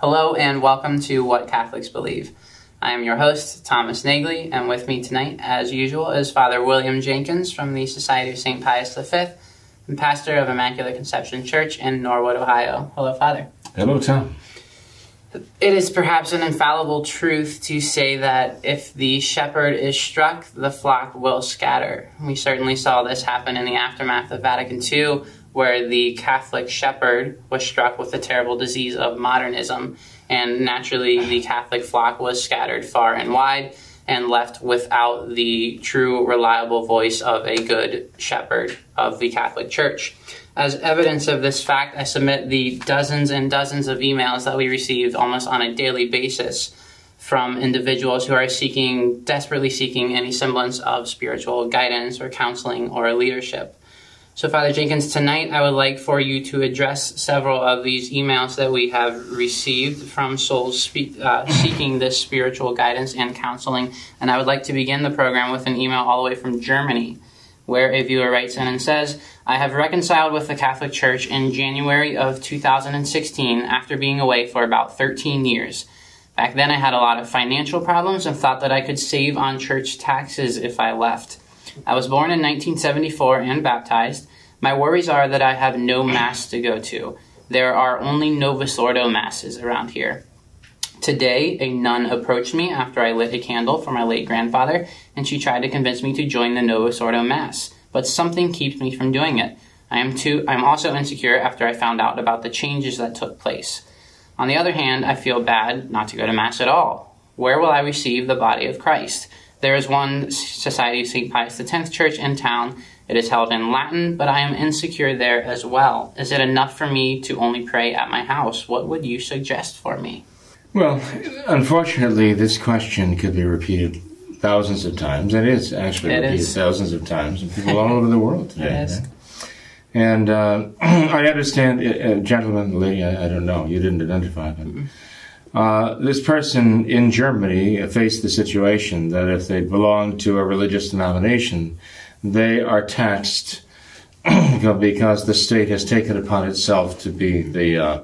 Hello and welcome to What Catholics Believe. I am your host, Thomas Nagley, and with me tonight, as usual, is Father William Jenkins from the Society of St. Pius V and pastor of Immaculate Conception Church in Norwood, Ohio. Hello, Father. Hello, Tom. It is perhaps an infallible truth to say that if the shepherd is struck, the flock will scatter. We certainly saw this happen in the aftermath of Vatican II where the Catholic shepherd was struck with the terrible disease of modernism, and naturally the Catholic flock was scattered far and wide and left without the true, reliable voice of a good shepherd of the Catholic Church. As evidence of this fact, I submit the dozens and dozens of emails that we received almost on a daily basis from individuals who are seeking, desperately seeking any semblance of spiritual guidance or counseling or leadership. So, Father Jenkins, tonight I would like for you to address several of these emails that we have received from souls spe- uh, seeking this spiritual guidance and counseling. And I would like to begin the program with an email all the way from Germany, where a viewer writes in and says, I have reconciled with the Catholic Church in January of 2016 after being away for about 13 years. Back then, I had a lot of financial problems and thought that I could save on church taxes if I left. I was born in 1974 and baptized. My worries are that I have no Mass to go to. There are only Novus Ordo Masses around here. Today, a nun approached me after I lit a candle for my late grandfather, and she tried to convince me to join the Novus Ordo Mass, but something keeps me from doing it. I am too I'm also insecure after I found out about the changes that took place. On the other hand, I feel bad not to go to Mass at all. Where will I receive the body of Christ? There is one Society of St. Pius X church in town. It is held in Latin, but I am insecure there as well. Is it enough for me to only pray at my house? What would you suggest for me? Well, unfortunately, this question could be repeated thousands of times. It is actually It repeated is. thousands of times, and people all over the world today. Right? And uh, I understand, uh, uh, gentlemen, lady, I, I don't know, you didn't identify, but uh, this person in Germany faced the situation that if they belonged to a religious denomination, they are taxed because the state has taken upon itself to be the uh,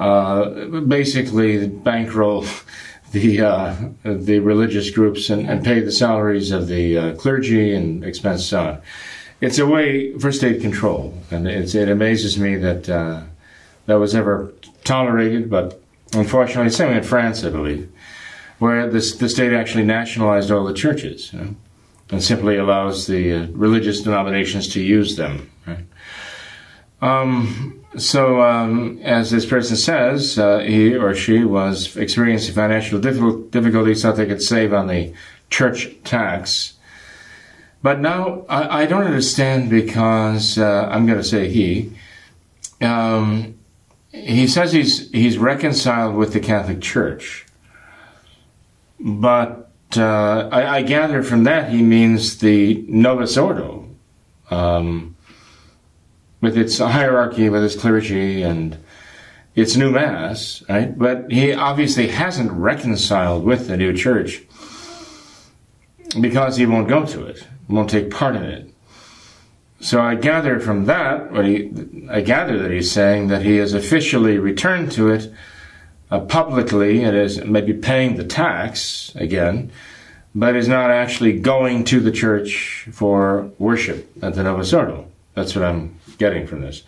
uh, basically bankroll the uh, the religious groups and, and pay the salaries of the uh, clergy and expense so on. It's a way for state control, and it amazes me that uh, that was ever tolerated. But unfortunately, same in France, I believe, where this, the state actually nationalized all the churches. You know? and simply allows the uh, religious denominations to use them. Right? Um, so, um, as this person says, uh, he or she was experiencing financial difficult- difficulties, thought they could save on the church tax. But now I, I don't understand because uh, I'm going to say he. Um, he says he's he's reconciled with the Catholic Church, but uh, I, I gather from that he means the Novus Ordo, um, with its hierarchy, with its clergy, and its new mass, right? But he obviously hasn't reconciled with the new church because he won't go to it, won't take part in it. So I gather from that, what he, I gather that he's saying that he has officially returned to it uh, publicly and is maybe paying the tax again, but is not actually going to the church for worship at the Novus Ordo. That's what I'm getting from this.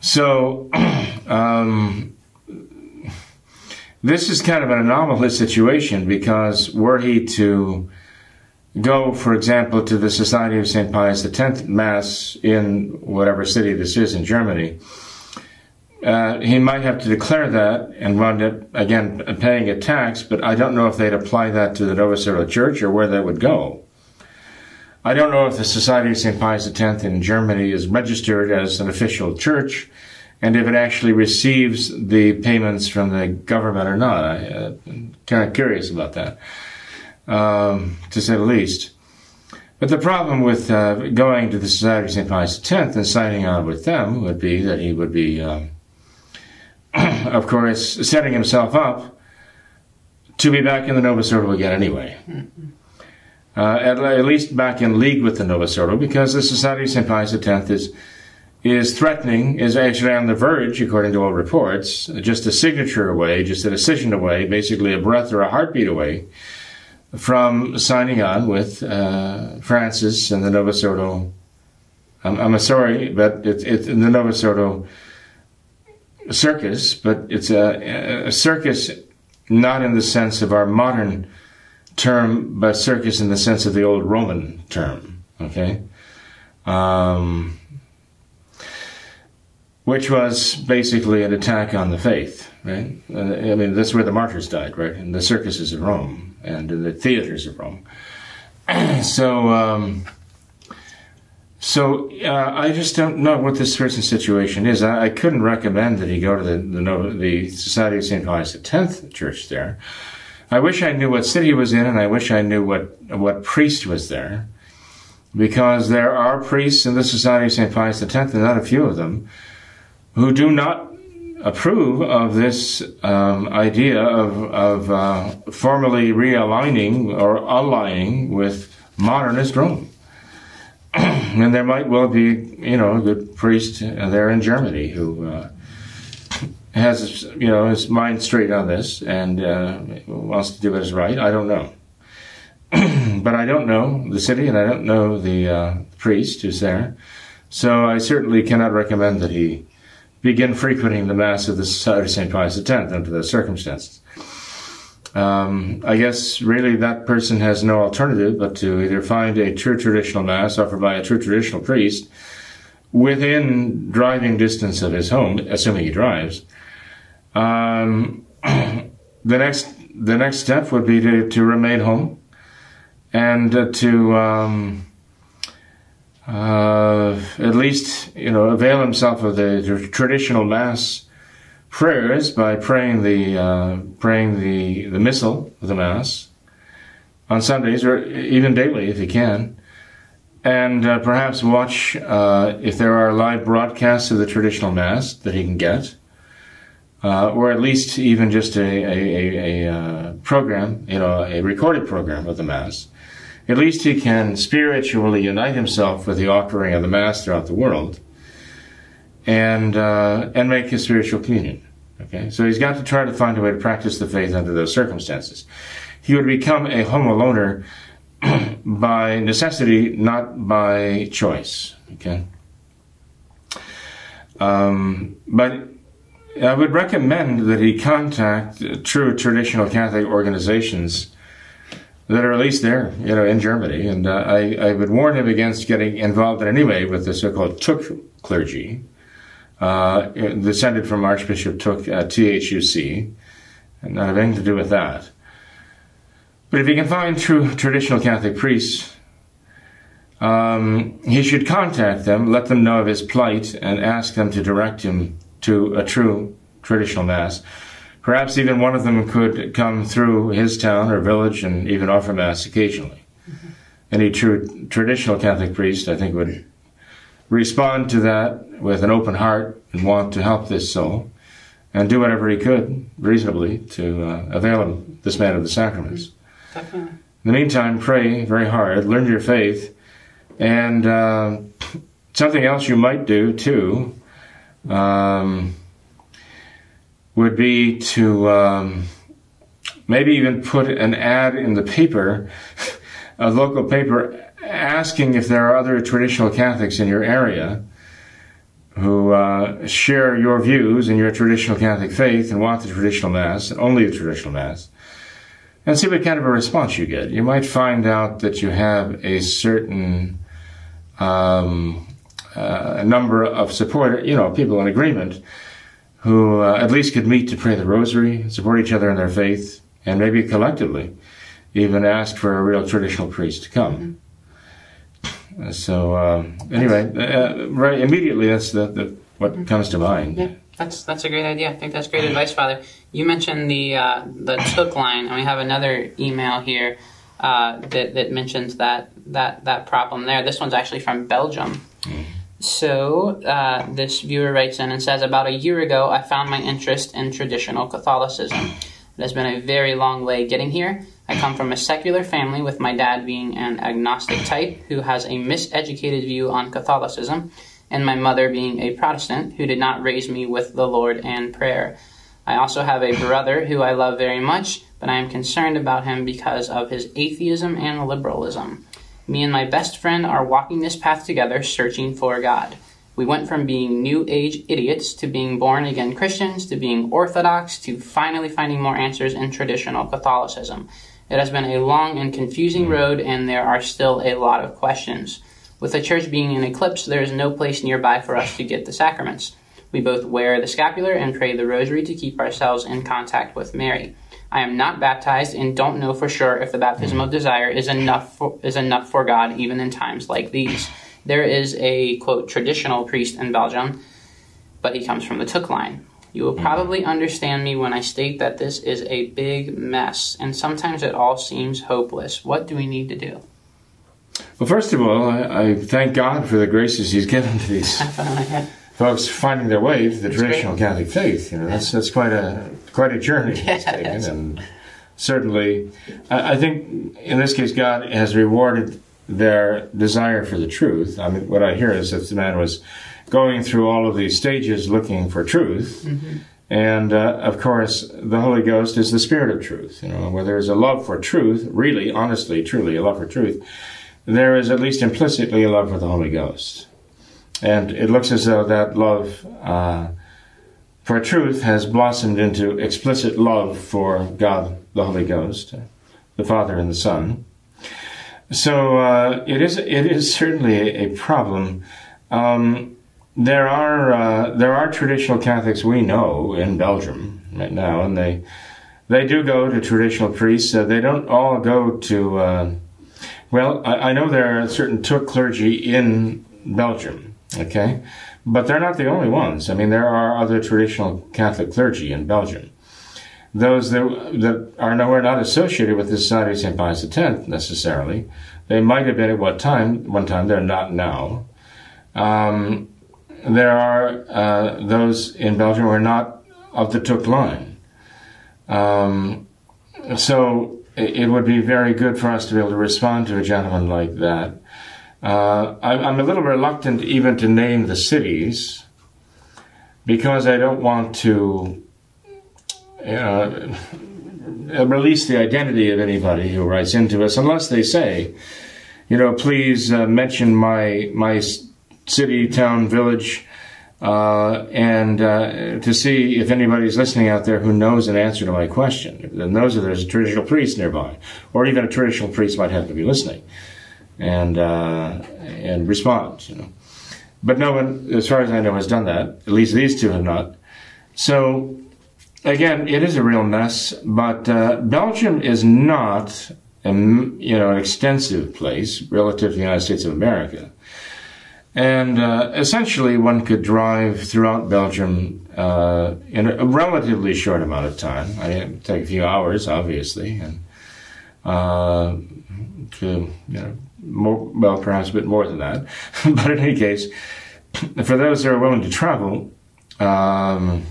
So, um, this is kind of an anomalous situation because were he to go, for example, to the Society of St. Pius X Mass in whatever city this is in Germany, uh, he might have to declare that and wound up again paying a tax, but I don't know if they'd apply that to the Ordo Church or where that would go. I don't know if the Society of St. Pius X in Germany is registered as an official church and if it actually receives the payments from the government or not. I, uh, am kind of curious about that, um, to say the least. But the problem with uh, going to the Society of St. Pius X and signing on with them would be that he would be, um, of course, setting himself up to be back in the Novus Ordo again anyway. Mm-hmm. Uh, at, at, least back in league with the Novus Ordo, because the Society of St. Pius X is is threatening, is actually on the verge, according to all reports, just a signature away, just a decision away, basically a breath or a heartbeat away from signing on with uh, Francis and the Novus Ordo. I'm, I'm sorry, but it's it, the Novus Ordo circus, but it's a, a, circus not in the sense of our modern term, but circus in the sense of the old Roman term. Okay. Um, which was basically an attack on the faith, right? Uh, I mean, that's where the martyrs died, right? In the circuses of Rome and in the theaters of Rome. so, um, so uh, I just don't know what this person's situation is. I, I couldn't recommend that he go to the the, the Society of Saint Pius X church there. I wish I knew what city he was in, and I wish I knew what what priest was there, because there are priests in the Society of Saint Pius X, and not a few of them who do not approve of this um, idea of, of uh, formally realigning or aligning with modernist Rome. and there might well be, you know, a good priest there in Germany who uh, has, you know, his mind straight on this and uh, wants to do what is right. I don't know. but I don't know the city and I don't know the uh, priest who's there. So I certainly cannot recommend that he begin frequenting the Mass of the Society of St. Pius X under those circumstances. Um, I guess really that person has no alternative but to either find a true traditional Mass offered by a true traditional priest within driving distance of his home, assuming he drives. Um, the next the next step would be to, to remain home and uh, to um, uh, at least you know avail himself of the traditional mass prayers by praying the uh, praying the the missal of the mass on Sundays or even daily if he can, and uh, perhaps watch uh, if there are live broadcasts of the traditional mass that he can get. Uh, or at least even just a, a, a, a uh, program, you know, a recorded program of the Mass, at least he can spiritually unite himself with the offering of the Mass throughout the world and, uh, and make his spiritual communion. Okay, so he's got to try to find a way to practice the faith under those circumstances. He would become a homo loner by necessity, not by choice. Okay, um, but I would recommend that he contact true traditional Catholic organizations that are at least there, you know, in Germany. And uh, I, I would warn him against getting involved in any way with the so-called Thuc clergy, uh, descended from Archbishop Thuc at THUC, and not have anything to do with that. But if he can find true traditional Catholic priests, um, he should contact them, let them know of his plight, and ask them to direct him to a true traditional Mass. Perhaps even one of them could come through his town or village and even offer Mass occasionally. Mm-hmm. Any true traditional Catholic priest, I think, would respond to that with an open heart and want to help this soul and do whatever he could reasonably to uh, avail him, this man of the sacraments. Definitely. In the meantime, pray very hard, learn your faith, and uh, something else you might do too. Um, would be to um, maybe even put an ad in the paper, a local paper, asking if there are other traditional Catholics in your area who uh, share your views and your traditional Catholic faith and want the traditional Mass, and only the traditional Mass, and see what kind of a response you get. You might find out that you have a certain um, uh, number of support, you know, people in agreement who uh, at least could meet to pray the rosary, support each other in their faith, and maybe collectively even ask for a real traditional priest to come. Mm-hmm. So um, anyway, uh, right immediately, that's the, the what comes to mind. Yeah, that's that's a great idea. I think that's great advice, Father. You mentioned the uh, the Thuc line, and we have another email here uh, that that mentions that that that problem there. This one's actually from Belgium. So uh, this viewer writes in and says, about a year ago, I found my interest in traditional Catholicism. It has been a very long way getting here. I come from a secular family, with my dad being an agnostic type who has a miseducated view on Catholicism, and my mother being a Protestant who did not raise me with the Lord and prayer. I also have a brother who I love very much, but I am concerned about him because of his atheism and liberalism. Me and my best friend are walking this path together, searching for God. We went from being New Age idiots to being born again Christians to being Orthodox to finally finding more answers in traditional Catholicism. It has been a long and confusing road, and there are still a lot of questions. With the church being in eclipse, there is no place nearby for us to get the sacraments. We both wear the scapular and pray the rosary to keep ourselves in contact with Mary. I am not baptized and don't know for sure if the baptism of mm-hmm. desire is enough for, is enough for God even in times like these. There is a quote traditional priest in Belgium, but he comes from the Thuc line. You will mm-hmm. probably understand me when I state that this is a big mess, and sometimes it all seems hopeless. What do we need to do? Well, first of all, I, I thank God for the graces He's given to these folks finding their way to the traditional great. Catholic faith. You know, that's that's quite a quite a journey Yeah, taken, and certainly, I, I think in this case, God has rewarded their desire for the truth. I mean, what I hear is that the man was going through all of these stages looking for truth. Mm-hmm. And uh, of course, the Holy Ghost is the Spirit of truth. You know, where there is a love for truth, really, honestly, truly, a love for truth, there is at least implicitly a love for the Holy Ghost. And it looks as though that love uh, for truth has blossomed into explicit love for God, the Holy Ghost, the Father and the Son. So uh, it is it is certainly a, a problem. Um, there are uh, there are traditional Catholics we know in Belgium right now, and they they do go to traditional priests. Uh, they don't all go to. Uh, well, I, I know there are certain Thuc clergy in Belgium, okay, but they're not the only ones. I mean, there are other traditional Catholic clergy in Belgium. Those that, that are nowhere not associated with the Society of St. Pius X necessarily. They might have been at what time, one time, they're not now. Um, there are uh, those in Belgium who are not of the Thuc line. Um, so it, would be very good for us to be able to respond to a gentleman like that. Uh, I'm a little reluctant even to name the cities because I don't want to uh, release the identity of anybody who writes into us unless they say, you know, please uh, mention my my city, town, village, uh, and uh, to see if anybody's listening out there who knows an answer to my question, and knows that there's a traditional priest nearby, or even a traditional priest might happen to be listening, and uh, and respond, you know. But no one, as far as I know, has done that. At least these two have not. So again, it is a real mess. But uh, Belgium is not, a, you know, an extensive place relative to the United States of America. And uh, essentially, one could drive throughout Belgium uh, in a relatively short amount of time. I mean, take a few hours, obviously, and uh, to you know, more, well, perhaps a bit more than that. but in any case, for those that are willing to travel, um,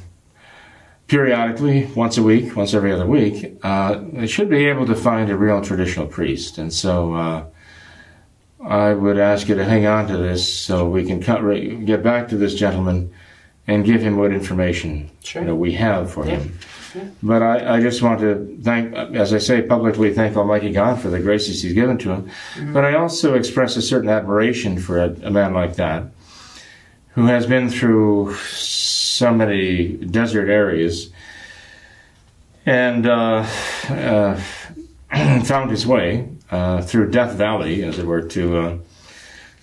periodically, once a week, once every other week, uh, they should be able to find a real traditional priest. And so uh, I would ask you to hang on to this so we can cut, get back to this gentleman and give him what information Sure. you know, we have for Yeah. him. But I, I just want to thank, as I say publicly, thank Almighty God for the graces He's given to him. But I also express a certain admiration for a, a man like that who has been through so many desert areas and uh, uh, found his way uh, through Death Valley, as it were, to uh,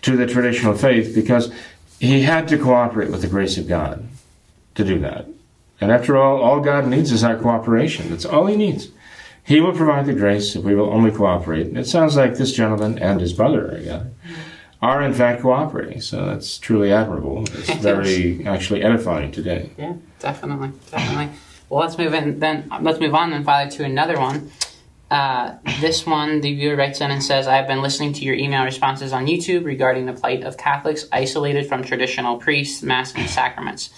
to the traditional faith because he had to cooperate with the grace of God to do that. And after all, all God needs is our cooperation. That's all He needs. He will provide the grace if we will only cooperate. And it sounds like this gentleman and his brother again, are in fact cooperating. So that's truly admirable. It's very actually edifying today. Yeah, definitely, definitely. Well, let's move in then. Let's move on then, Father, to another one. Uh, this one, the viewer writes in and says, "I've been listening to your email responses on YouTube regarding the plight of Catholics isolated from traditional priests, mass, and sacraments."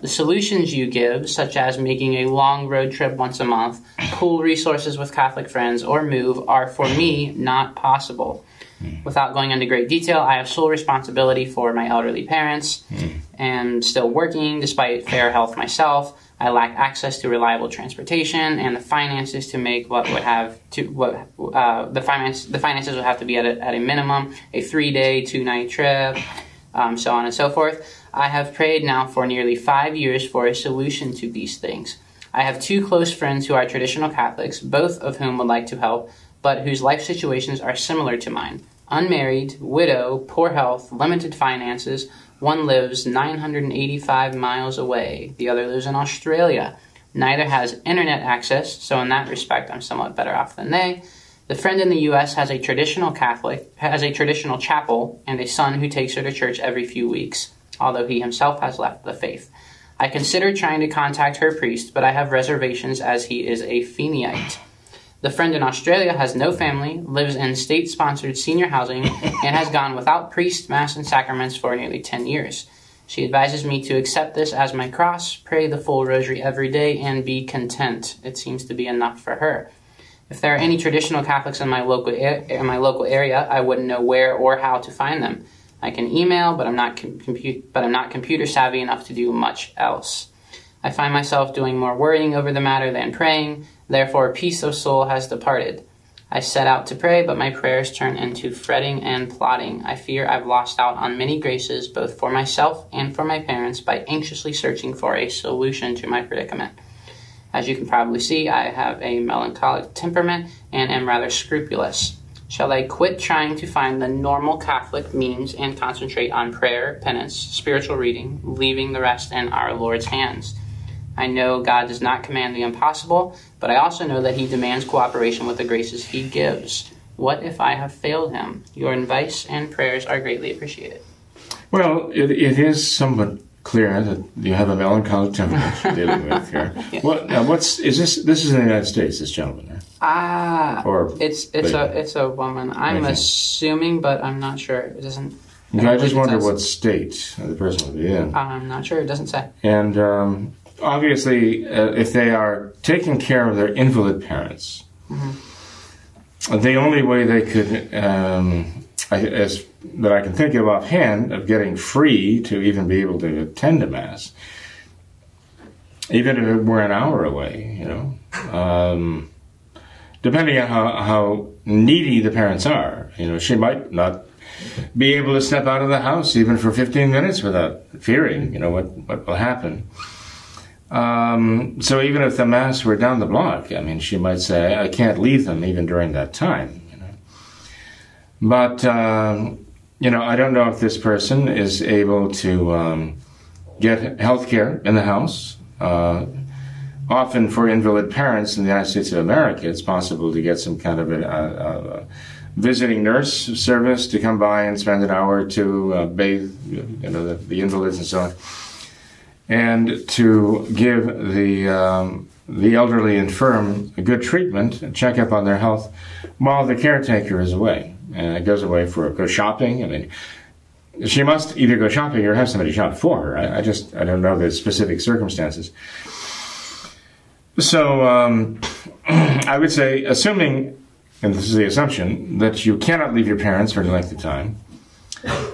The solutions you give, such as making a long road trip once a month, pool resources with Catholic friends, or move, are for me not possible. Without going into great detail, I have sole responsibility for my elderly parents and still working despite fair health myself. I lack access to reliable transportation and the finances to make what would have to what uh, the finance the finances would have to be at a, at a minimum a three day two night trip, um, so on and so forth. I have prayed now for nearly five years for a solution to these things. I have two close friends who are traditional Catholics, both of whom would like to help, but whose life situations are similar to mine. Unmarried, widow, poor health, limited finances. One lives 985 miles away, the other lives in Australia. Neither has internet access, so in that respect, I'm somewhat better off than they. The friend in the U.S. has a traditional Catholic, has a traditional chapel, and a son who takes her to church every few weeks, although he himself has left the faith. I considered trying to contact her priest, but I have reservations as he is a Feeneyite. The friend in Australia has no family, lives in state sponsored senior housing, and has gone without priest, mass, and sacraments for nearly 10 years. She advises me to accept this as my cross, pray the full rosary every day, and be content. It seems to be enough for her. If there are any traditional Catholics in my local in my local area, I wouldn't know where or how to find them. I can email, but I'm not com- but I'm not computer savvy enough to do much else. I find myself doing more worrying over the matter than praying. Therefore, peace of soul has departed. I set out to pray, but my prayers turn into fretting and plotting. I fear I've lost out on many graces, both for myself and for my parents, by anxiously searching for a solution to my predicament. As you can probably see, I have a melancholic temperament and am rather scrupulous. Shall I quit trying to find the normal Catholic means and concentrate on prayer, penance, spiritual reading, leaving the rest in our Lord's hands? I know God does not command the impossible, but I also know that He demands cooperation with the graces He gives. What if I have failed Him? Your advice and prayers are greatly appreciated. Well, it, it is somewhat clear that you have a melancholic temperament you're dealing with here. What, now what's is this? This is in the United States. This gentleman, right? Ah, Or it's it's lady. a it's a woman. I'm assuming, but I'm not sure. It doesn't. I, don't just wonder what state the person would be in. I'm not sure. It doesn't say. And um, obviously, uh, if they are taking care of their invalid parents, the only way they could, um, I, as that I can think of offhand, of getting free to even be able to attend a mass, even if it were an hour away, you know, um, depending on how, how needy the parents are, you know, she might not be able to step out of the house even for 15 minutes without fearing, you know, what, what will happen. Um, so even if the mass were down the block, I mean, she might say, I can't leave them even during that time, you know. But, um, you know, I don't know if this person is able to um, get health care in the house. Uh, often for invalid parents in the United States of America, it's possible to get some kind of a, a, a visiting nurse service to come by and spend an hour or two, uh, bathe, you know, the, the invalids and so on, and to give the um, the elderly infirm a good treatment, and check up on their health, while the caretaker is away. And it goes away for go shopping. I mean, she must either go shopping or have somebody shop for her. I, I just I don't know the specific circumstances. So um, I would say, assuming, and this is the assumption, that you cannot leave your parents for any length of time,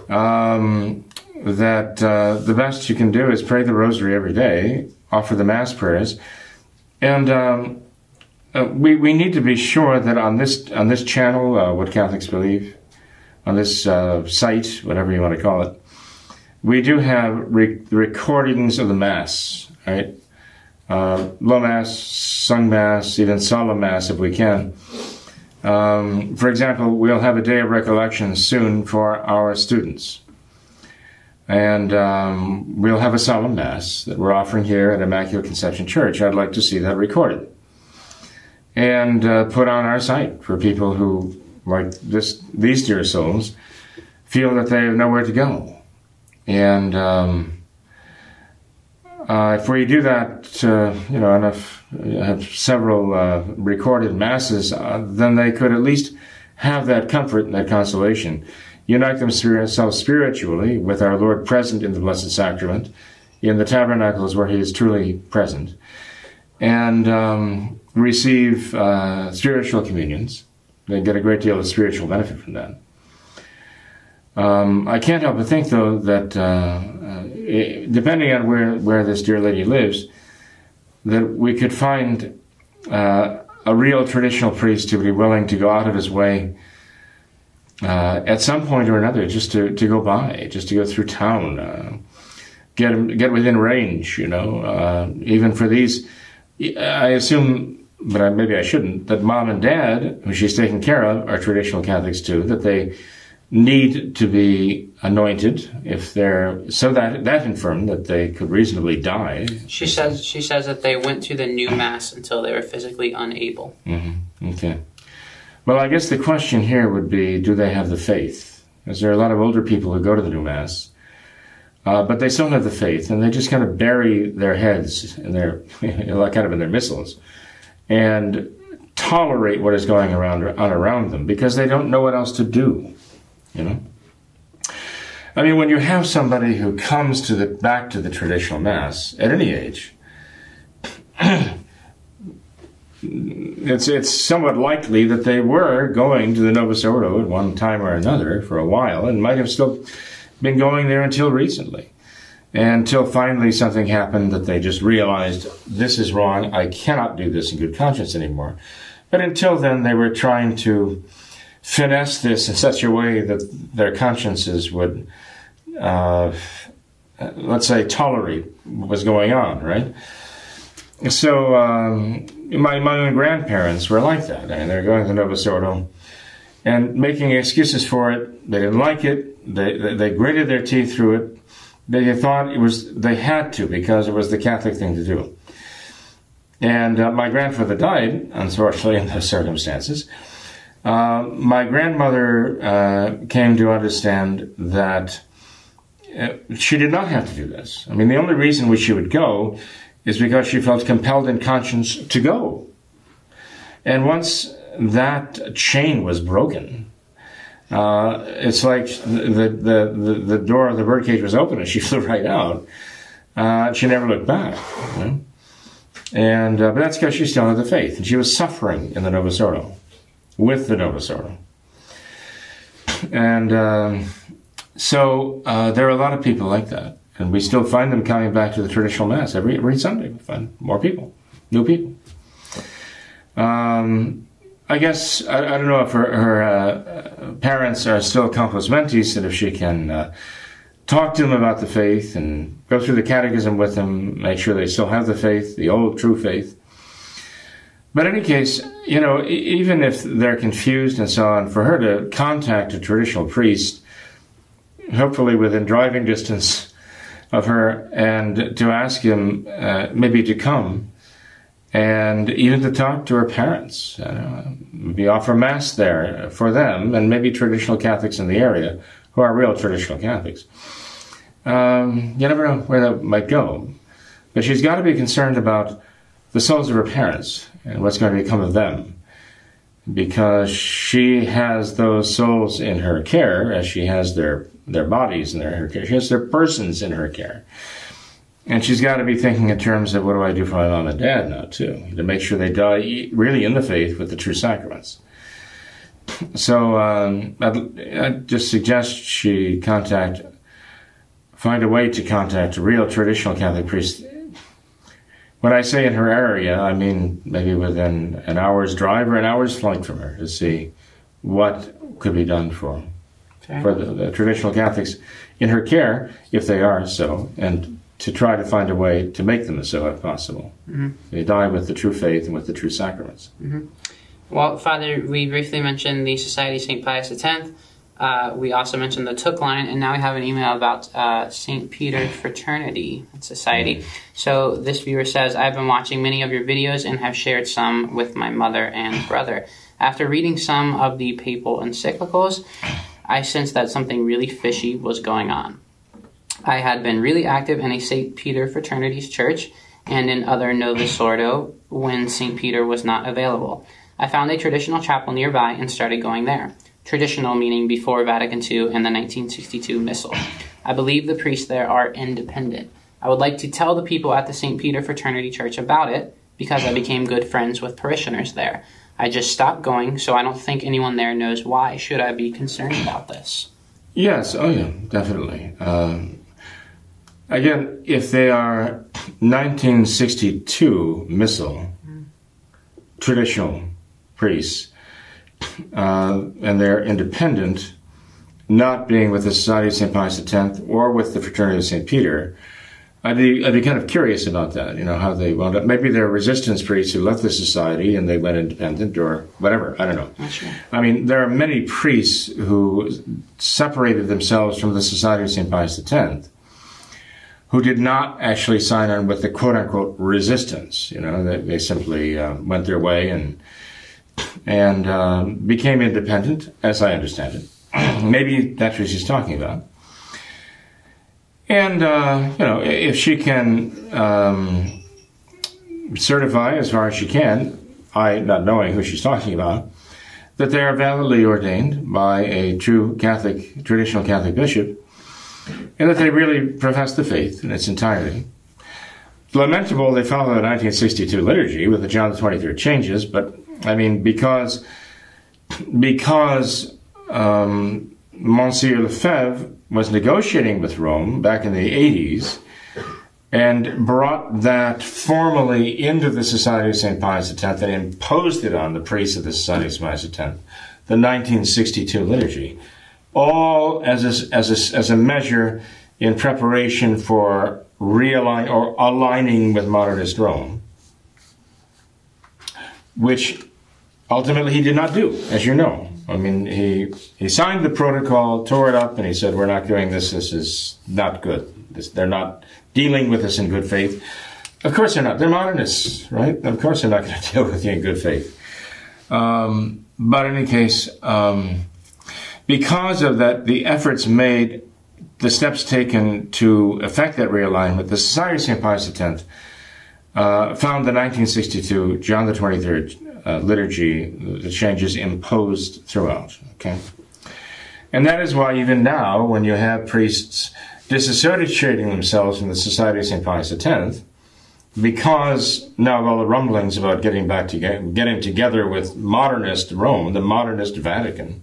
um, that uh, the best you can do is pray the rosary every day, offer the mass prayers, and um, uh, we we need to be sure that on this on this channel, uh, what Catholics believe, on this uh, site, whatever you want to call it, we do have re- recordings of the mass, right? Uh, low mass, sung mass, even solemn mass if we can. Um, for example, we'll have a day of recollection soon for our students. And um, we'll have a solemn mass that we're offering here at Immaculate Conception Church. I'd like to see that recorded and uh, put on our site for people who, like this, these dear souls, feel that they have nowhere to go. And um, uh, if we do that, uh, you know, enough, have several uh, recorded masses, uh, then they could at least have that comfort and that consolation. Unite themselves spiritually with our Lord present in the Blessed Sacrament. In the tabernacle is where He is truly present. And um, receive uh, spiritual communions. They get a great deal of spiritual benefit from that. Um, I can't help but think, though, that uh, uh, depending on where, where this dear lady lives, that we could find uh, a real traditional priest who would be willing to go out of his way uh, at some point or another just to, to go by, just to go through town, uh, get get within range, you know. Uh, even for these, I assume, but I, maybe I shouldn't, that mom and dad, who she's taking care of, are traditional Catholics too, that they need to be anointed if they're so that that infirm that they could reasonably die. She says she says that they went to the new mass until they were physically unable. Mm-hmm. Okay. Well, I guess the question here would be: Do they have the faith? Is there a lot of older people who go to the new mass, uh, but they still have the faith, and they just kind of bury their heads in their kind of in their missals, and tolerate what is going around on around them because they don't know what else to do. You know? I mean, when you have somebody who comes to the back to the traditional mass at any age, it's it's somewhat likely that they were going to the Novus Ordo at one time or another for a while, and might have still been going there until recently, until finally something happened that they just realized this is wrong. I cannot do this in good conscience anymore. But until then, they were trying to finesse this in such a way that their consciences would, uh, let's say, tolerate what was going on, right? So um, my, my own grandparents were like that. I mean, they were going to Ordo and making excuses for it. They didn't like it. They, they, they gritted their teeth through it. They thought it was they had to because it was the Catholic thing to do. And uh, my grandfather died, unfortunately, in those circumstances. Uh, my grandmother uh, came to understand that uh, she did not have to do this. I mean, the only reason which she would go is because she felt compelled in conscience to go. And once that chain was broken, uh, it's like the, the, the, the, door of the birdcage was open and she flew right out. Uh, she never looked back. You know? And, uh, but that's because she still had the faith. And she was suffering in the Novus Ordo with the Novus Ordo. And um, so uh, there are a lot of people like that. And we still find them coming back to the traditional Mass every, every Sunday. We find more people, new people. Um, I guess, I, I, don't know if her, her uh, parents are still mentis and if she can uh, talk to them about the faith and go through the catechism with them, make sure they still have the faith, the old true faith. But in any case, you know, even if they're confused and so on, for her to contact a traditional priest, hopefully within driving distance of her, and to ask him uh, maybe to come, and even to talk to her parents, uh, maybe offer mass there for them, and maybe traditional Catholics in the area who are real traditional Catholics. Um, you never know where that might go, but she's got to be concerned about the souls of her parents and what's going to become of them. Because she has those souls in her care, as she has their, their bodies in their, her care. She has their persons in her care. And she's got to be thinking in terms of what do I do for my mom and dad now, too, to make sure they die really in the faith with the true sacraments. So um, I'd, I'd just suggest she contact, find a way to contact a real traditional Catholic priest when I say in her area, I mean maybe within an hour's drive or an hour's flight from her to see what could be done for okay. for the, the, traditional Catholics in her care, if they are so, and to try to find a way to make them so if possible. Mm-hmm. They die with the true faith and with the true sacraments. Mm-hmm. Well, Father, we briefly mentioned the Society of St. Pius X. Uh, we also mentioned the Thuc line, and now we have an email about uh, St. Peter Fraternity Society. So this viewer says, I've been watching many of your videos and have shared some with my mother and brother. After reading some of the papal encyclicals, I sensed that something really fishy was going on. I had been really active in a St. Peter Fraternities church and in other Novus Ordo when St. Peter was not available. I found a traditional chapel nearby and started going there. Traditional meaning before Vatican II and the 1962 Missal. I believe the priests there are independent. I would like to tell the people at the St. Peter Fraternity Church about it because I became good friends with parishioners there. I just stopped going, so I don't think anyone there knows why. Should I be concerned about this? Yes, oh yeah, definitely. Um, again, if they are 1962 Missal, traditional priests, uh, and they're independent, not being with the Society of St. Pius X or with the Fraternity of St. Peter, I'd be, I'd be kind of curious about that, you know, how they wound up. Maybe they're resistance priests who left the society and they went independent or whatever. I don't know. Sure. I mean, there are many priests who separated themselves from the Society of St. Pius X who did not actually sign on with the quote unquote resistance. You know, they, they simply uh, went their way and and um, became independent, as I understand it. Maybe that's what she's talking about. And, uh, you know, if she can um, certify as far as she can, I not knowing who she's talking about, that they are validly ordained by a true Catholic, traditional Catholic bishop, and that they really profess the faith in its entirety. Lamentable they follow the 1962 liturgy with the John the 23rd changes, but I mean, because, because um, Monsieur Lefebvre was negotiating with Rome back in the 80s and brought that formally into the Society of St. Pius X and imposed it on the priests of the Society of St. Pius X, the 1962 liturgy, all as a, as a, as a measure in preparation for realign or aligning with modernist Rome, which ultimately he did not do, as you know. I mean, he he signed the protocol, tore it up, and he said, "We're not doing this. This is not good. This, they're not dealing with us in good faith." Of course, they're not. They're modernists, right? Of course, they're not going to deal with you in good faith. Um, but in any case, um, because of that, the efforts made, the steps taken to effect that realignment, the Society of St. Pius X uh, found the 1962 John the 23rd uh, liturgy, the changes imposed throughout. Okay, and that is why even now, when you have priests disassociating themselves from the Society of Saint Pius X, because now of all the rumblings about getting back together, getting together with modernist Rome, the modernist Vatican,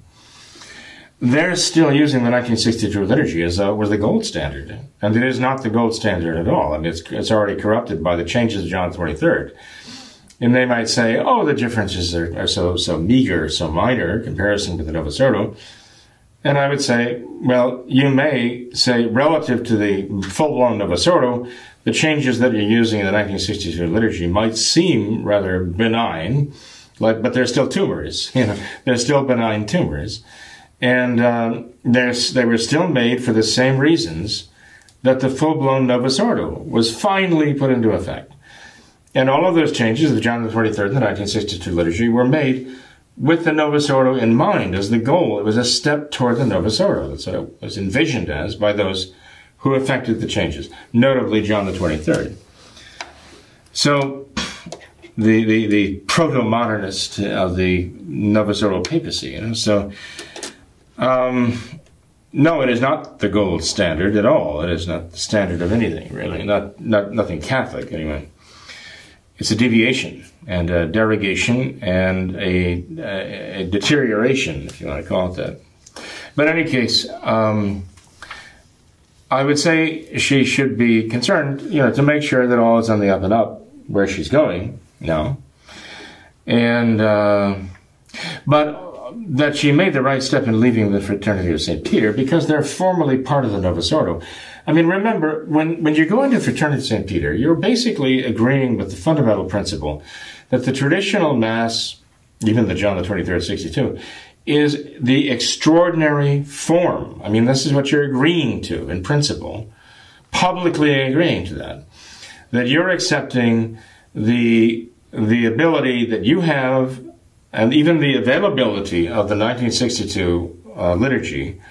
they're still using the 1962 liturgy as uh, was the gold standard, and it is not the gold standard at all. I mean, it's it's already corrupted by the changes of John 23rd. And they might say, oh, the differences are, are so, so meager, so minor in comparison to the Novus Ordo. And I would say, well, you may say relative to the full-blown Novus Ordo, the changes that you're using in the 1962 liturgy might seem rather benign, like, but they're still tumors. You know, they're still benign tumors, and uh, they were still made for the same reasons that the full-blown Novus Ordo was finally put into effect. And all of those changes of John the 23rd, the 1962 liturgy, were made with the Novus Ordo in mind as the goal. It was a step toward the Novus Ordo. That's what it was envisioned as by those who effected the changes, notably John the 23rd. So, the, the, the proto-modernist of the Novus Ordo papacy, you know, so, um, no, it is not the gold standard at all. It is not the standard of anything, really. Not, not nothing Catholic, anyway it's a deviation and a derogation and a, a, deterioration, if you want to call it that. But in any case, um, I would say she should be concerned, you know, to make sure that all is on the up and up where she's going now, and uh, but that she made the right step in leaving the fraternity of St. Peter because they're formally part of the Novus Ordo. I mean, remember, when, when you go into Fraternity St. Peter, you're basically agreeing with the fundamental principle that the traditional Mass, even the John the 23rd, 62, is the extraordinary form. I mean, this is what you're agreeing to in principle, publicly agreeing to that. That you're accepting the, the ability that you have and even the availability of the 1962 uh, liturgy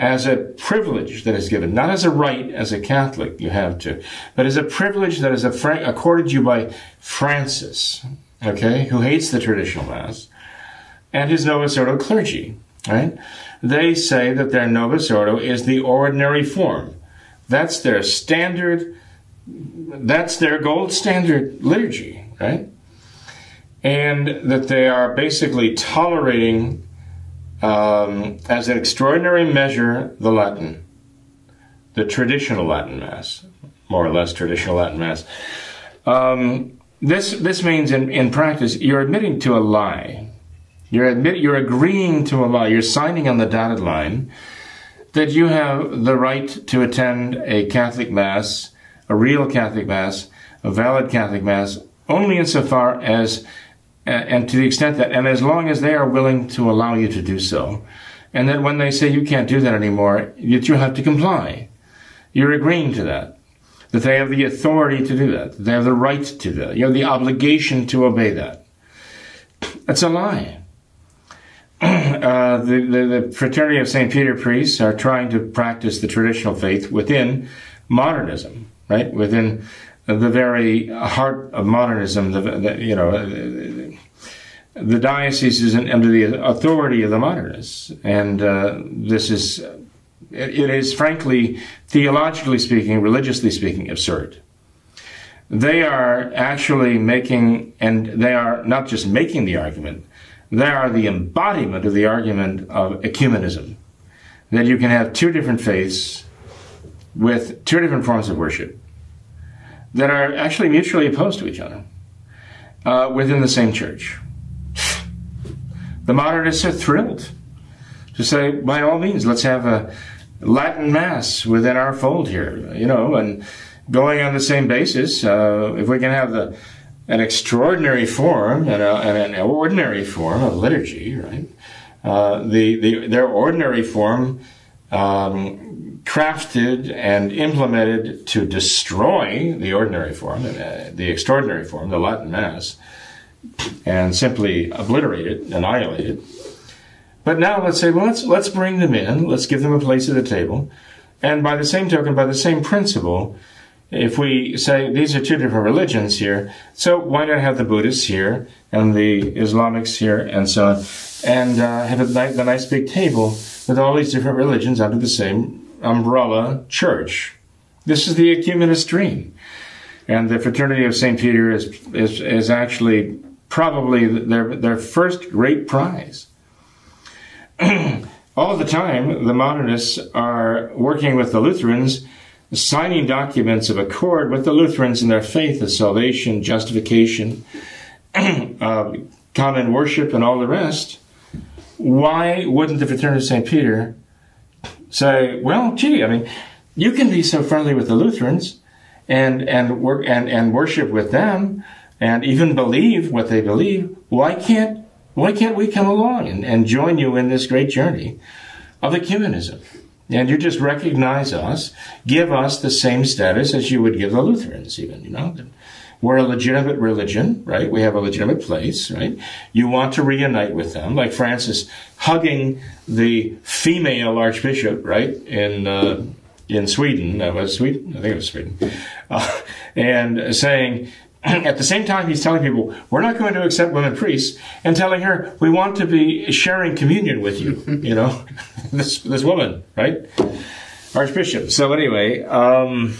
as a privilege that is given, not as a right as a Catholic you have to, but as a privilege that is accorded you by Francis, okay, who hates the traditional Mass, and his Novus Ordo clergy, right? They say that their Novus Ordo is the ordinary form. That's their standard, that's their gold standard liturgy, right? And that they are basically tolerating um, as an extraordinary measure the Latin, the traditional Latin Mass, more or less traditional Latin Mass. Um, this this means in, in practice you're admitting to a lie. You're admit you're agreeing to a lie. You're signing on the dotted line that you have the right to attend a Catholic Mass, a real Catholic Mass, a valid Catholic Mass, only insofar as and to the extent that, and as long as they are willing to allow you to do so, and that when they say you can't do that anymore, that you have to comply. You're agreeing to that. That they have the authority to do that. They have the right to that. You have the obligation to obey that. That's a lie. Uh, the, the, the, fraternity of St. Peter priests are trying to practice the traditional faith within modernism, right? Within the very heart of modernism, the, the you know, the diocese is under the authority of the modernists, and uh, this is it is frankly, theologically speaking, religiously speaking, absurd. They are actually making, and they are not just making the argument, they are the embodiment of the argument of ecumenism. That you can have two different faiths with two different forms of worship that are actually mutually opposed to each other uh, within the same church. The modernists are thrilled to say, by all means, let's have a Latin Mass within our fold here, you know, and going on the same basis, uh, if we can have the, an extraordinary form and, a, and, an ordinary form of liturgy, right? Uh, the, the, their ordinary form um, crafted and implemented to destroy the ordinary form, uh, the extraordinary form, the Latin Mass, and simply obliterate it, annihilate it. But now let's say, well, let's let's bring them in, let's give them a place at the table, and by the same token, by the same principle, if we say these are two different religions here, so why not have the Buddhists here and the Islamics here and so on, and uh, have a, nice big table with all these different religions under the same umbrella church. This is the ecumenist dream. And the Fraternity of St. Peter is, is, is actually probably their, their first great prize. All the time, the modernists are working with the Lutherans, signing documents of accord with the Lutherans in their faith of salvation, justification, uh, common worship, and all the rest why wouldn't the Fraternity of St. Peter say, well, gee, I mean, you can be so friendly with the Lutherans and, and, work, and, and worship with them and even believe what they believe. Why can't, why can't we come along and, and join you in this great journey of ecumenism? And you just recognize us, give us the same status as you would give the Lutherans, even, you know. We're a legitimate religion, right? We have a legitimate place, right? You want to reunite with them, like Francis hugging the female archbishop, right? In, uh, in Sweden, that was Sweden, I think it was Sweden, uh, and saying, at the same time, he's telling people, we're not going to accept women priests, and telling her, we want to be sharing communion with you, you know, this, this woman, right? Archbishop. So anyway, um,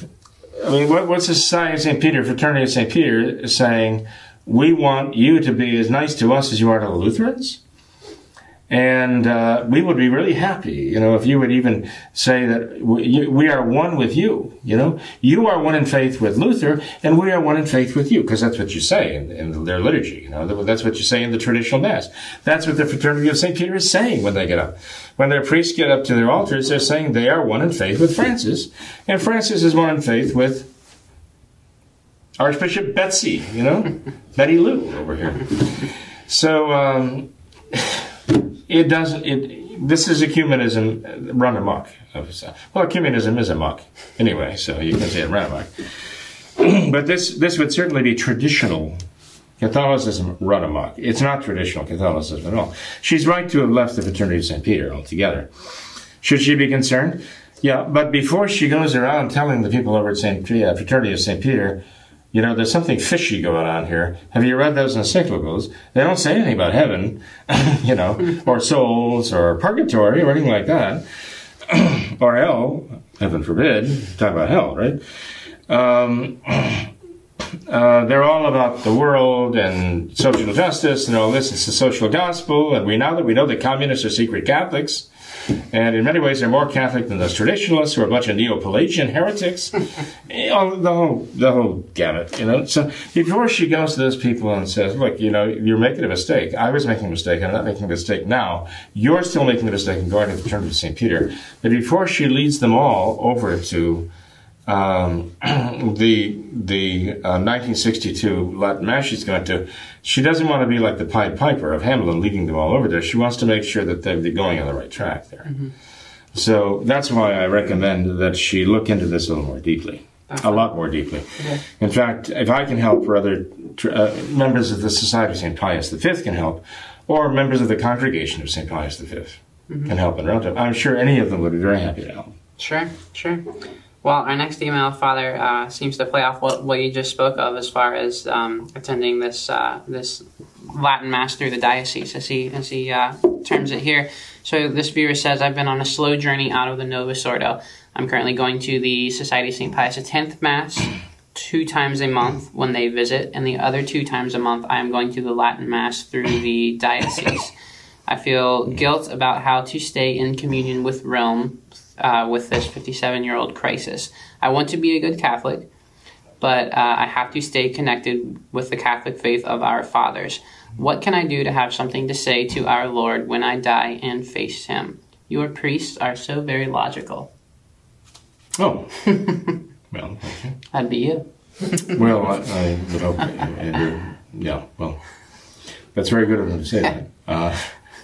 I mean, what, what's the Society of St. Peter, Fraternity of St. Peter saying? We want you to be as nice to us as you are to the Lutherans? And uh, we would be really happy, you know, if you would even say that we, are one with you. You know, you are one in faith with Luther, and we are one in faith with you, because that's what you say in, in, their liturgy. You know, that's what you say in the traditional mass. That's what the Fraternity of Saint Peter is saying when they get up. When their priests get up to their altars, they're saying they are one in faith with Francis, and Francis is one in faith with Archbishop Betsy. You know, Betty Lou over here. So. Um, it doesn't. It this is ecumenism run amok. Well, ecumenism is amok anyway, so you can say it run amok. but this this would certainly be traditional Catholicism run amok. It's not traditional Catholicism at all. She's right to have left the Fraternity of St. Peter altogether. Should she be concerned? Yeah, but before she goes around telling the people over at St. Uh, Fraternity of St. Peter, you know, there's something fishy going on here. Have you read those encyclicals? They don't say anything about heaven, you know, or souls or purgatory or anything like that, or hell. Heaven forbid. Talk about hell, right? Um, uh, they're all about the world and social justice and all this. It's the social gospel, and we now that we know that communists are secret Catholics, and in many ways they're more Catholic than those traditionalists who are a bunch of Neo-Pelagian heretics. you know, the whole the whole gamut, you know. So before she goes to those people and says, "Look, you know, you're making a mistake. I was making a mistake. I'm not making a mistake now. You're still making a mistake in going to the Church of St. Peter." But before she leads them all over to um, the the uh, 1962 Latin Mass she's going to, she doesn't want to be like the Pied Piper of Hamelin leading them all over there. She wants to make sure that they're going on the right track there. Mm-hmm. So that's why I recommend that she look into this a little more deeply. A lot more deeply. Okay. In fact, if I can help, or other uh, members of the Society of St. Pius V can help, or members of the Congregation of St. Pius V mm-hmm. can help in relative, I'm sure any of them would be very happy to help. Sure, sure. Well, our next email, Father, uh, seems to play off what, what you just spoke of as far as um, attending this uh, this Latin Mass through the diocese, as he as he uh, terms it here. So this viewer says, "I've been on a slow journey out of the Novus Ordo. I'm currently going to the Society of St. Pius X Mass two times a month when they visit, and the other two times a month I am going to the Latin Mass through the diocese. I feel guilt about how to stay in communion with Rome uh, with this 57 year old crisis. I want to be a good Catholic, but uh, I have to stay connected with the Catholic faith of our fathers. What can I do to have something to say to our Lord when I die and face Him? Your priests are so very logical. Oh, well, okay. That'd be you. well, I, I would hope. Yeah, well, that's very good of him to say that. Uh,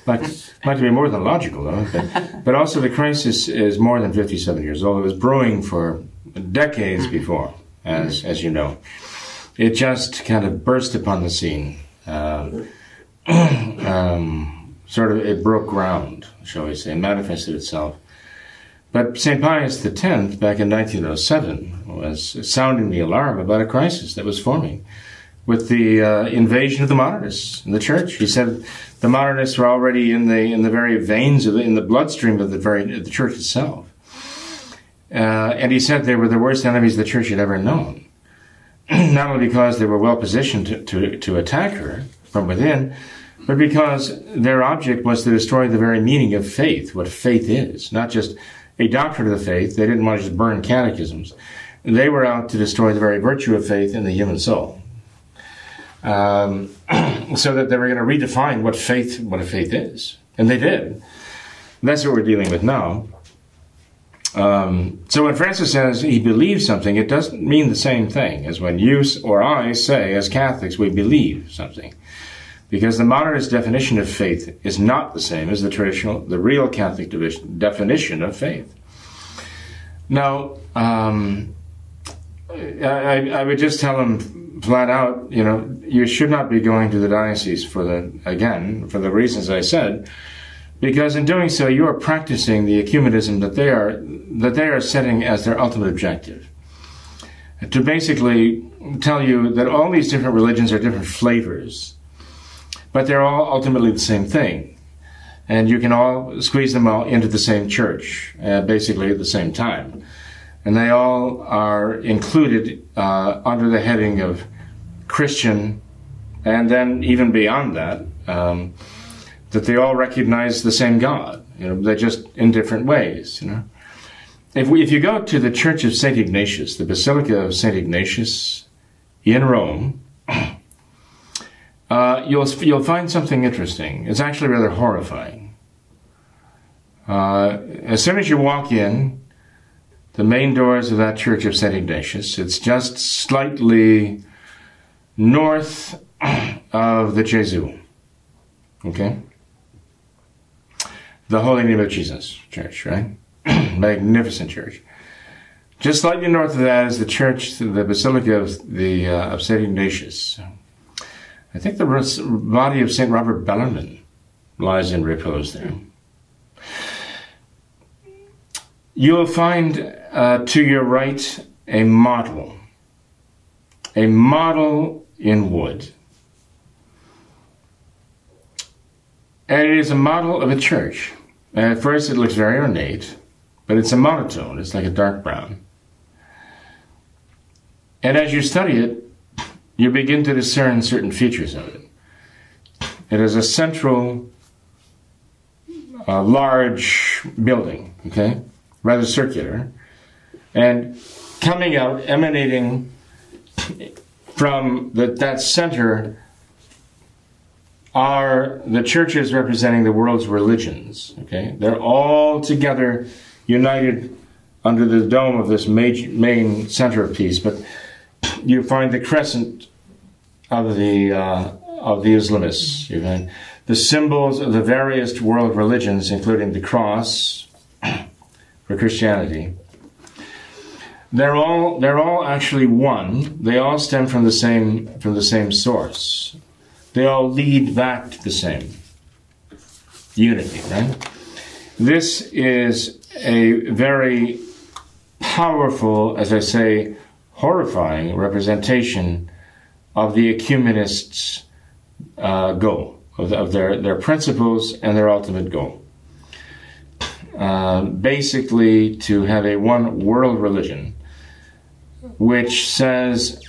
might, might be more than logical, though. But, but also, the crisis is more than 57 years old. It was brewing for decades mm-hmm. before, as, as you know. It just kind of burst upon the scene. Uh, um, sort of, it broke ground, shall we say, manifested itself. But St. Pius X, back in 1907, was sounding the alarm about a crisis that was forming with the uh, invasion of the modernists in the church. He said the modernists were already in the in the very veins of the, in the bloodstream of the very of the church itself. Uh, and he said they were the worst enemies the church had ever known. Not only because they were well positioned to, to, to attack her from within, but because their object was to destroy the very meaning of faith, what faith is, not just a doctrine of the faith. They didn't want to just burn catechisms. They were out to destroy the very virtue of faith in the human soul um, so that they were going to redefine what faith what a faith is, and they did. And that's what we're dealing with now. Um, so when Francis says he believes something, it doesn't mean the same thing as when you or I say, as Catholics, we believe something. Because the modernist definition of faith is not the same as the traditional, the real Catholic definition of faith. Now, um, I, I, would just tell him flat out, you know, you should not be going to the diocese for the, again, for the reasons I said, because in doing so, you are practicing the ecumenism that they are, that they are setting as their ultimate objective. To basically tell you that all these different religions are different flavors, but they're all ultimately the same thing. And you can all squeeze them all into the same church, uh, basically at the same time and they all are included uh, under the heading of Christian, and then even beyond that, um, that they all recognize the same God. You know, they're just in different ways. You know, if we, if you go to the Church of Saint Ignatius, the Basilica of Saint Ignatius in Rome. Uh, you'll you'll find something interesting. It's actually rather horrifying. Uh, as soon as you walk in, the main doors of that church of St. Ignatius. It's just slightly north of the Gesù. Okay? The Holy Name of Jesus Church, right? Magnificent church. Just slightly north of that is the church, the Basilica of, the, uh, of St. Ignatius. I think the body of St. Robert Bellarmine lies in repose there. You'll find uh, to your right a model, a model in wood. And it is a model of a church. And at first, it looks very ornate, but it's a monotone, it's like a dark brown. And as you study it, you begin to discern certain features of it. It is a central, uh, large building, okay, rather circular, and coming out, emanating from the, that center are the churches representing the world's religions. Okay, they're all together, united under the dome of this major, main centerpiece. But you find the crescent of the uh, of the Islamists. You find the symbols of the various world religions, including the cross for Christianity. They're all they're all actually one. They all stem from the same from the same source. They all lead back to the same unity, right? This is a very powerful, as I say, horrifying representation of the ecumenists' uh, goal, of, of, their, their principles and their ultimate goal. Uh, basically, to have a one world religion which says,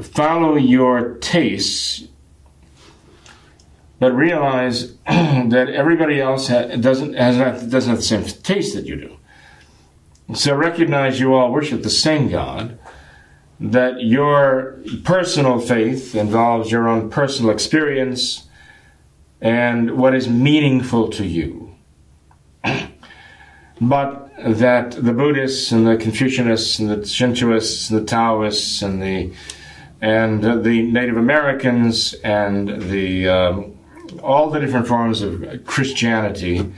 follow your tastes, but realize that everybody else ha- doesn't has not, doesn't have the same taste that you do. So recognize you all worship the same God. That your personal faith involves your own personal experience and what is meaningful to you. but that the Buddhists and the Confucianists and the Shintoists and the Taoists and the and the Native Americans and the um, all the different forms of Christianity,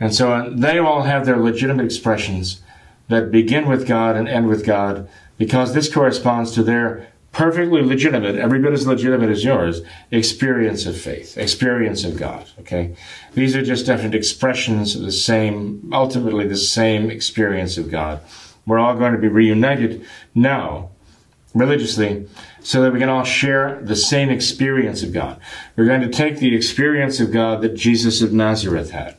and so on, they all have their legitimate expressions that begin with God and end with God, because this corresponds to their perfectly legitimate, every bit as legitimate as yours, experience of faith, experience of God. Okay? These are just different expressions of the same, ultimately the same experience of God. We're all going to be reunited now, religiously, so that we can all share the same experience of God. We're going to take the experience of God that Jesus of Nazareth had.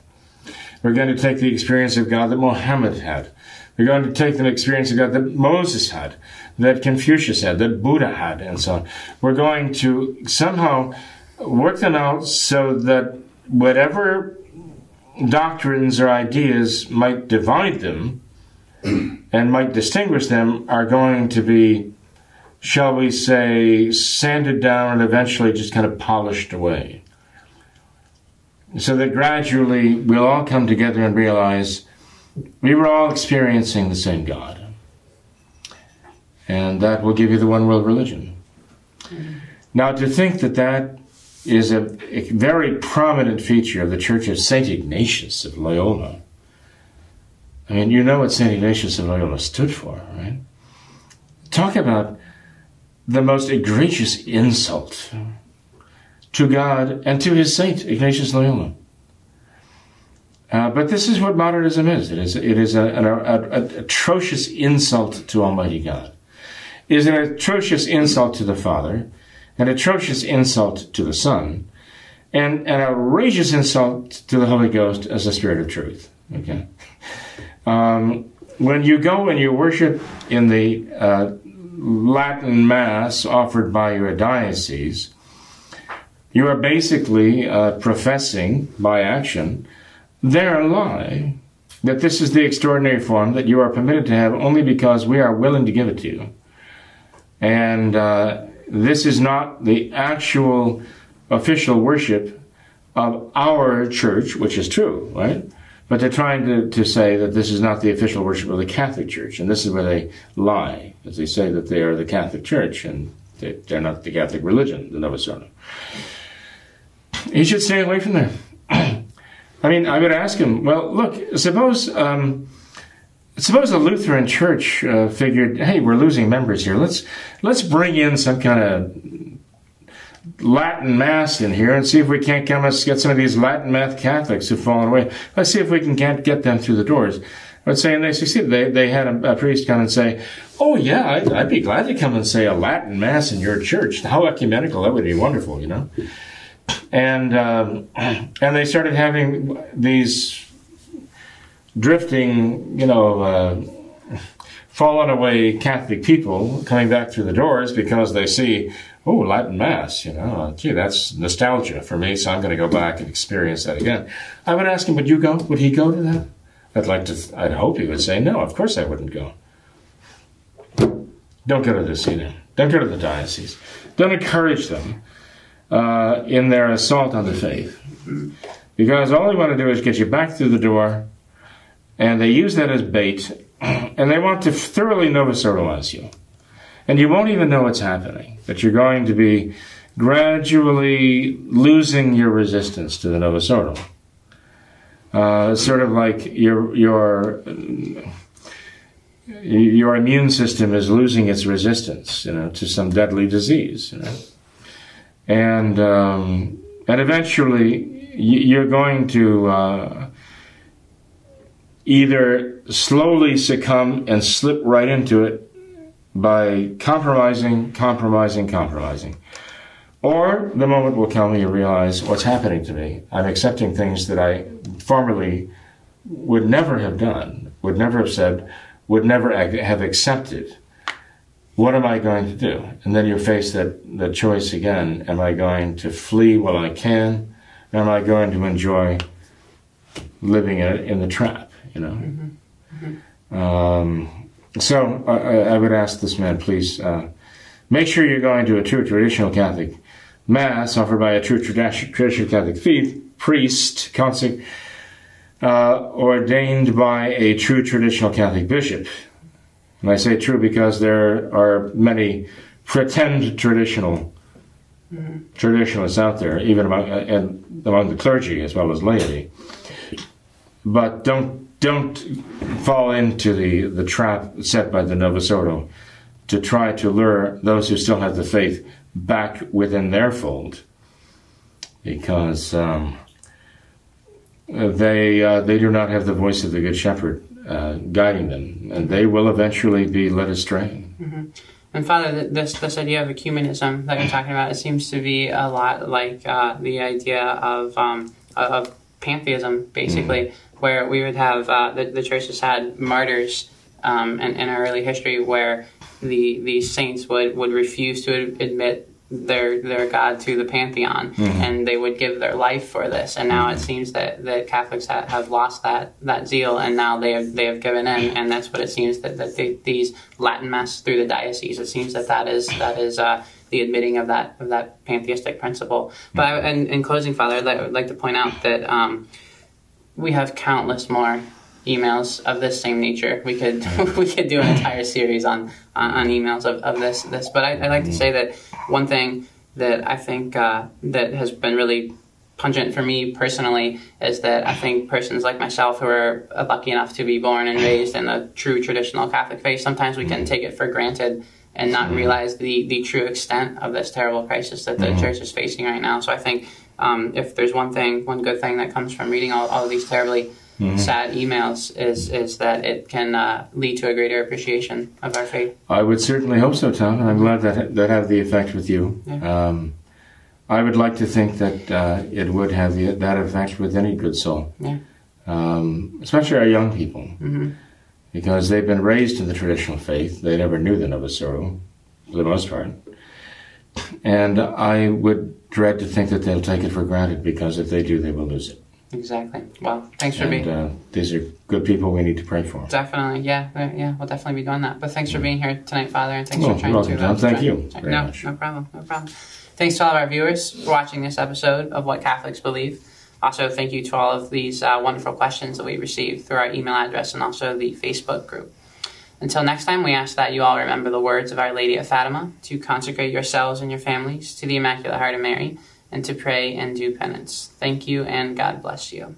We're going to take the experience of God that Mohammed had. We're going to take the experience of God that Moses had, that Confucius had, that Buddha had, and so on. We're going to somehow work them out so that whatever doctrines or ideas might divide them and might distinguish them are going to be shall we say, sanded down and eventually just kind of polished away. So that gradually we'll all come together and realize we were all experiencing the same God. And that will give you the one world religion. Now, to think that that is a, a very prominent feature of the Church of St. Ignatius of Loyola. I mean, you know what St. Ignatius of Loyola stood for, right? Talk about the most egregious insult to God and to his saint, Ignatius Loyola. Uh, but this is what modernism is. It is, it is an atrocious insult to Almighty God. It is an atrocious insult to the Father, an atrocious insult to the Son, and an outrageous insult to the Holy Ghost as the Spirit of truth. Okay. Um, when you go and you worship in the uh, Latin Mass offered by your diocese, you are basically uh, professing by action their lie that this is the extraordinary form that you are permitted to have only because we are willing to give it to you. And uh, this is not the actual official worship of our church, which is true, right? But they're trying to, to say that this is not the official worship of the Catholic Church, and this is where they lie, as they say that they are the Catholic Church, and they, are not the Catholic religion, the Novus Ordo. You should stay away from there. I mean, I would ask him, well, look, suppose, um, suppose the Lutheran Church uh, figured, hey, we're losing members here. Let's let's bring in some kind of Latin Mass in here and see if we can't come and get some of these Latin Mass Catholics who've fallen away. Let's see if we can get, them through the doors. I would say, and they succeeded. They, they had a, a priest come and say, Oh, yeah, I'd, I'd, be glad to come and say a Latin Mass in your church. How ecumenical. That would be wonderful, you know? And, um, and they started having these drifting, you know, uh, fallen away Catholic people coming back through the doors because they see, oh, Latin Mass, you know, gee, that's nostalgia for me, so I'm going to go back and experience that again. I would ask him, would you go? Would he go to that? I'd like to, th- I'd hope he would say, no, of course I wouldn't go. Don't go to the synod. Don't go to the diocese. Don't encourage them uh, in their assault on the faith. Because all they want to do is get you back through the door, and they use that as bait, and they want to thoroughly novus you. And you won't even know what's happening, that you're going to be gradually losing your resistance to the novus ordo. Uh, sort of like your your your immune system is losing its resistance, you know, to some deadly disease, you know, and um, and eventually you're going to uh, either slowly succumb and slip right into it by compromising, compromising, compromising. Or the moment will come when you realize what's happening to me. I'm accepting things that I formerly would never have done, would never have said, would never have accepted. What am I going to do? And then you face that, that choice again. Am I going to flee while I can? Or am I going to enjoy living in, in the trap, you know? Mm-hmm. Mm-hmm. Um, so I, I, would ask this man, please, uh, make sure you're going to a true traditional Catholic Mass offered by a true traditional Catholic faith, priest, consec- uh, ordained by a true traditional Catholic bishop. And I say true because there are many pretend traditional mm-hmm. traditionalists out there, even among, uh, and among the clergy as well as laity. But don't don't fall into the, the trap set by the Novus to try to lure those who still have the faith back within their fold because um, they uh, they do not have the voice of the good shepherd uh, guiding them, and they will eventually be led astray. Mm-hmm. And Father, this this idea of ecumenism that you're talking about, it seems to be a lot like uh, the idea of um, of pantheism, basically, mm-hmm. where we would have uh, the the church has had martyrs um, in, in our early history where the these saints would, would refuse to admit their their God to the pantheon, mm-hmm. and they would give their life for this. And now mm-hmm. it seems that, that Catholics have, have lost that, that zeal, and now they have they have given in, and that's what it seems that, that they, these Latin mass through the diocese. It seems that that is that is. Uh, the admitting of that of that pantheistic principle, but I, in, in closing, Father, I'd like, I'd like to point out that um, we have countless more emails of this same nature. We could we could do an entire series on on emails of, of this this. But I, would like to say that one thing that I think uh, that has been really pungent for me personally is that I think persons like myself who are lucky enough to be born and raised in a true traditional Catholic faith, sometimes we can take it for granted and not realize the, the true extent of this terrible crisis that the mm-hmm. church is facing right now. So I think um, if there's one thing, one good thing that comes from reading all, all of these terribly mm-hmm. sad emails is is that it can uh, lead to a greater appreciation of our faith. I would certainly hope so, Tom, and I'm glad that that had the effect with you. Yeah. Um, I would like to think that uh, it would have the, that effect with any good soul, yeah. um, especially our young people, mm-hmm. because they've been raised in the traditional faith. They never knew the Novus Ordo, for the most part. And I would dread to think that they'll take it for granted because if they do, they will lose it. Exactly. Well, thanks for and, being. Uh, these are good people we need to pray for. Definitely, yeah, yeah, we'll definitely be doing that. But thanks for being here tonight, Father, and thanks well, for trying welcome, to. Uh, Thank you. no, much. no problem, no problem. Thanks to all of our viewers for watching this episode of What Catholics Believe. Also, thank you to all of these uh, wonderful questions that we received through our email address and also the Facebook group. Until next time, we ask that you all remember the words of Our Lady of Fatima to consecrate yourselves and your families to the Immaculate Heart of Mary and to pray and do penance. Thank you, and God bless you.